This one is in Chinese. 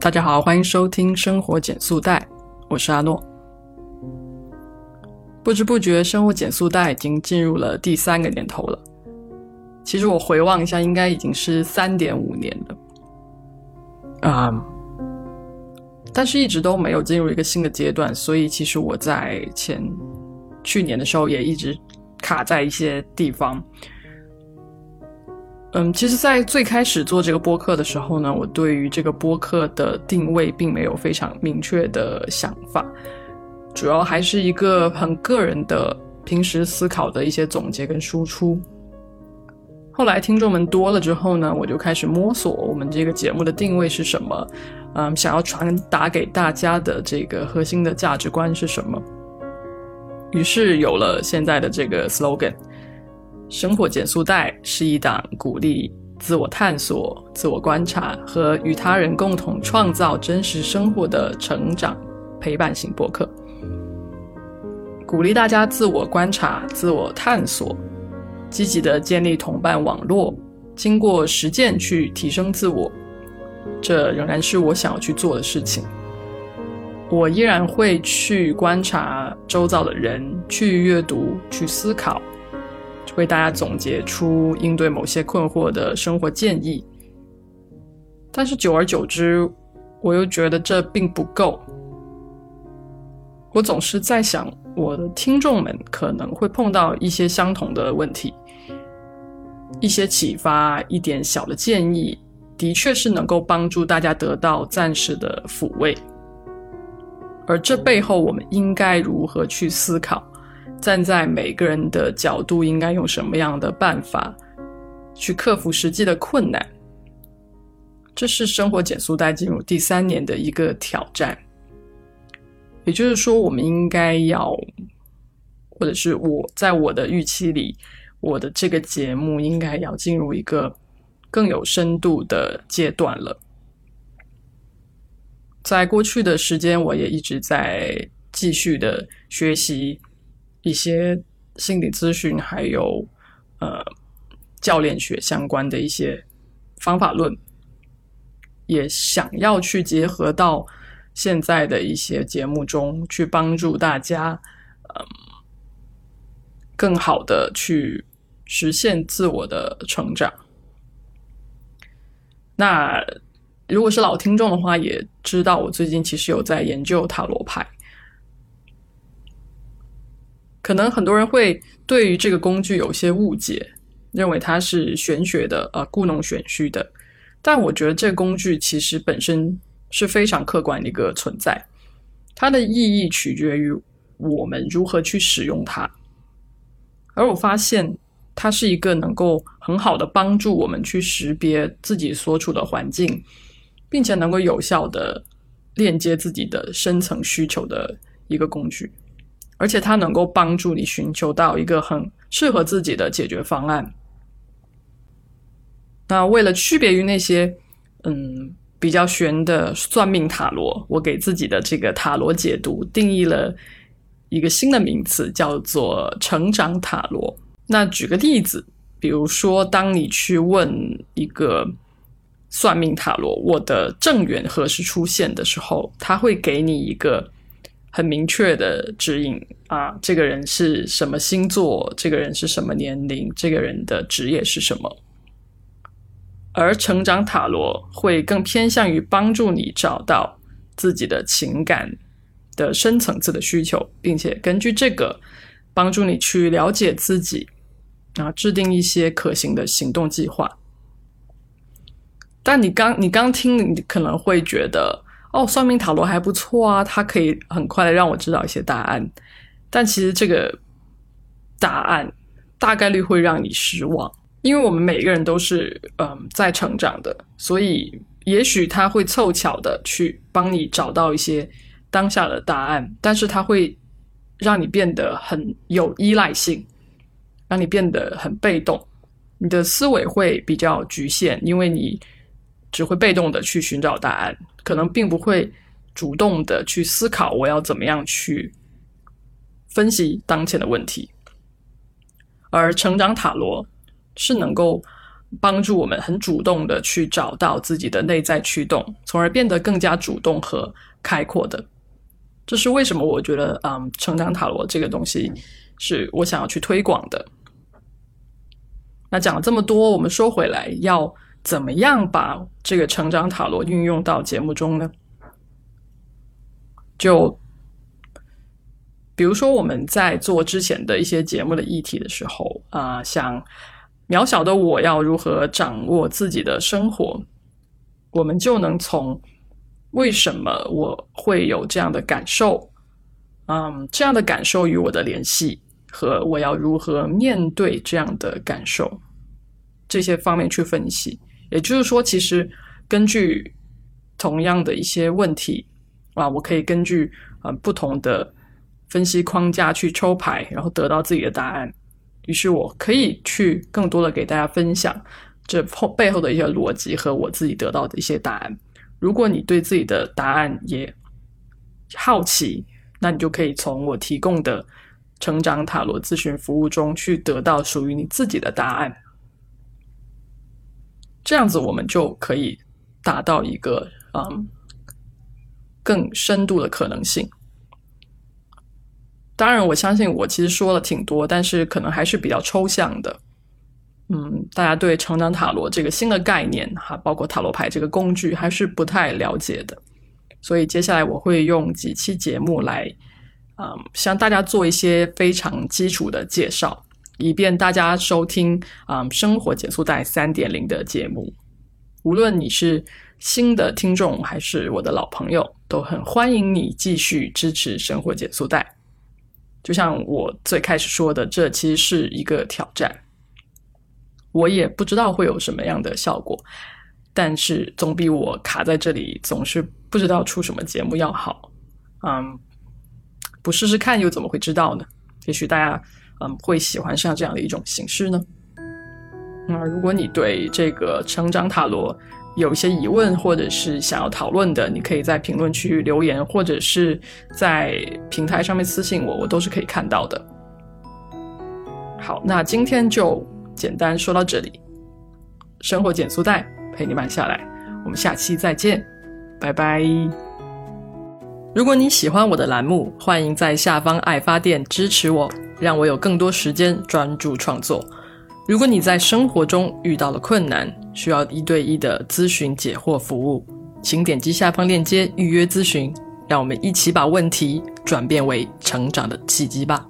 大家好，欢迎收听《生活减速带》，我是阿诺。不知不觉，《生活减速带》已经进入了第三个年头了。其实我回望一下，应该已经是三点五年了。啊，但是一直都没有进入一个新的阶段，所以其实我在前去年的时候也一直卡在一些地方。嗯，其实，在最开始做这个播客的时候呢，我对于这个播客的定位并没有非常明确的想法，主要还是一个很个人的平时思考的一些总结跟输出。后来听众们多了之后呢，我就开始摸索我们这个节目的定位是什么，嗯，想要传达给大家的这个核心的价值观是什么，于是有了现在的这个 slogan。生活减速带是一档鼓励自我探索、自我观察和与他人共同创造真实生活的成长陪伴型播客，鼓励大家自我观察、自我探索，积极的建立同伴网络，经过实践去提升自我。这仍然是我想要去做的事情。我依然会去观察周遭的人，去阅读，去思考。为大家总结出应对某些困惑的生活建议，但是久而久之，我又觉得这并不够。我总是在想，我的听众们可能会碰到一些相同的问题，一些启发，一点小的建议，的确是能够帮助大家得到暂时的抚慰。而这背后，我们应该如何去思考？站在每个人的角度，应该用什么样的办法去克服实际的困难？这是生活减速带进入第三年的一个挑战。也就是说，我们应该要，或者是我在我的预期里，我的这个节目应该要进入一个更有深度的阶段了。在过去的时间，我也一直在继续的学习。一些心理咨询，还有呃教练学相关的一些方法论，也想要去结合到现在的一些节目中去帮助大家，嗯，更好的去实现自我的成长。那如果是老听众的话，也知道我最近其实有在研究塔罗牌。可能很多人会对于这个工具有些误解，认为它是玄学的，呃，故弄玄虚的。但我觉得这工具其实本身是非常客观的一个存在，它的意义取决于我们如何去使用它。而我发现，它是一个能够很好的帮助我们去识别自己所处的环境，并且能够有效的链接自己的深层需求的一个工具。而且它能够帮助你寻求到一个很适合自己的解决方案。那为了区别于那些嗯比较玄的算命塔罗，我给自己的这个塔罗解读定义了一个新的名词，叫做成长塔罗。那举个例子，比如说，当你去问一个算命塔罗，我的正缘何时出现的时候，他会给你一个。很明确的指引啊，这个人是什么星座？这个人是什么年龄？这个人的职业是什么？而成长塔罗会更偏向于帮助你找到自己的情感的深层次的需求，并且根据这个帮助你去了解自己，啊，制定一些可行的行动计划。但你刚你刚听，你可能会觉得。哦，算命塔罗还不错啊，它可以很快的让我知道一些答案，但其实这个答案大概率会让你失望，因为我们每个人都是嗯在成长的，所以也许他会凑巧的去帮你找到一些当下的答案，但是他会让你变得很有依赖性，让你变得很被动，你的思维会比较局限，因为你。只会被动的去寻找答案，可能并不会主动的去思考我要怎么样去分析当前的问题。而成长塔罗是能够帮助我们很主动的去找到自己的内在驱动，从而变得更加主动和开阔的。这是为什么？我觉得，嗯，成长塔罗这个东西是我想要去推广的。那讲了这么多，我们说回来，要怎么样把这个成长塔罗运用到节目中呢？就比如说我们在做之前的一些节目的议题的时候啊，像渺小的我要如何掌握自己的生活，我们就能从为什么我会有这样的感受，嗯，这样的感受与我的联系。和我要如何面对这样的感受，这些方面去分析。也就是说，其实根据同样的一些问题啊，我可以根据呃不同的分析框架去抽牌，然后得到自己的答案。于是我可以去更多的给大家分享这后背后的一些逻辑和我自己得到的一些答案。如果你对自己的答案也好奇，那你就可以从我提供的。成长塔罗咨询服务中去得到属于你自己的答案，这样子我们就可以达到一个嗯更深度的可能性。当然，我相信我其实说了挺多，但是可能还是比较抽象的。嗯，大家对成长塔罗这个新的概念哈，包括塔罗牌这个工具还是不太了解的，所以接下来我会用几期节目来。嗯，向大家做一些非常基础的介绍，以便大家收听啊生活减速带三点零的节目。无论你是新的听众还是我的老朋友，都很欢迎你继续支持生活减速带。就像我最开始说的，这其实是一个挑战，我也不知道会有什么样的效果，但是总比我卡在这里总是不知道出什么节目要好。嗯。不试试看又怎么会知道呢？也许大家嗯会喜欢上这样的一种形式呢。那如果你对这个成长塔罗有一些疑问，或者是想要讨论的，你可以在评论区留言，或者是在平台上面私信我，我都是可以看到的。好，那今天就简单说到这里。生活减速带陪你慢下来，我们下期再见，拜拜。如果你喜欢我的栏目，欢迎在下方爱发电支持我，让我有更多时间专注创作。如果你在生活中遇到了困难，需要一对一的咨询解惑服务，请点击下方链接预约咨询，让我们一起把问题转变为成长的契机吧。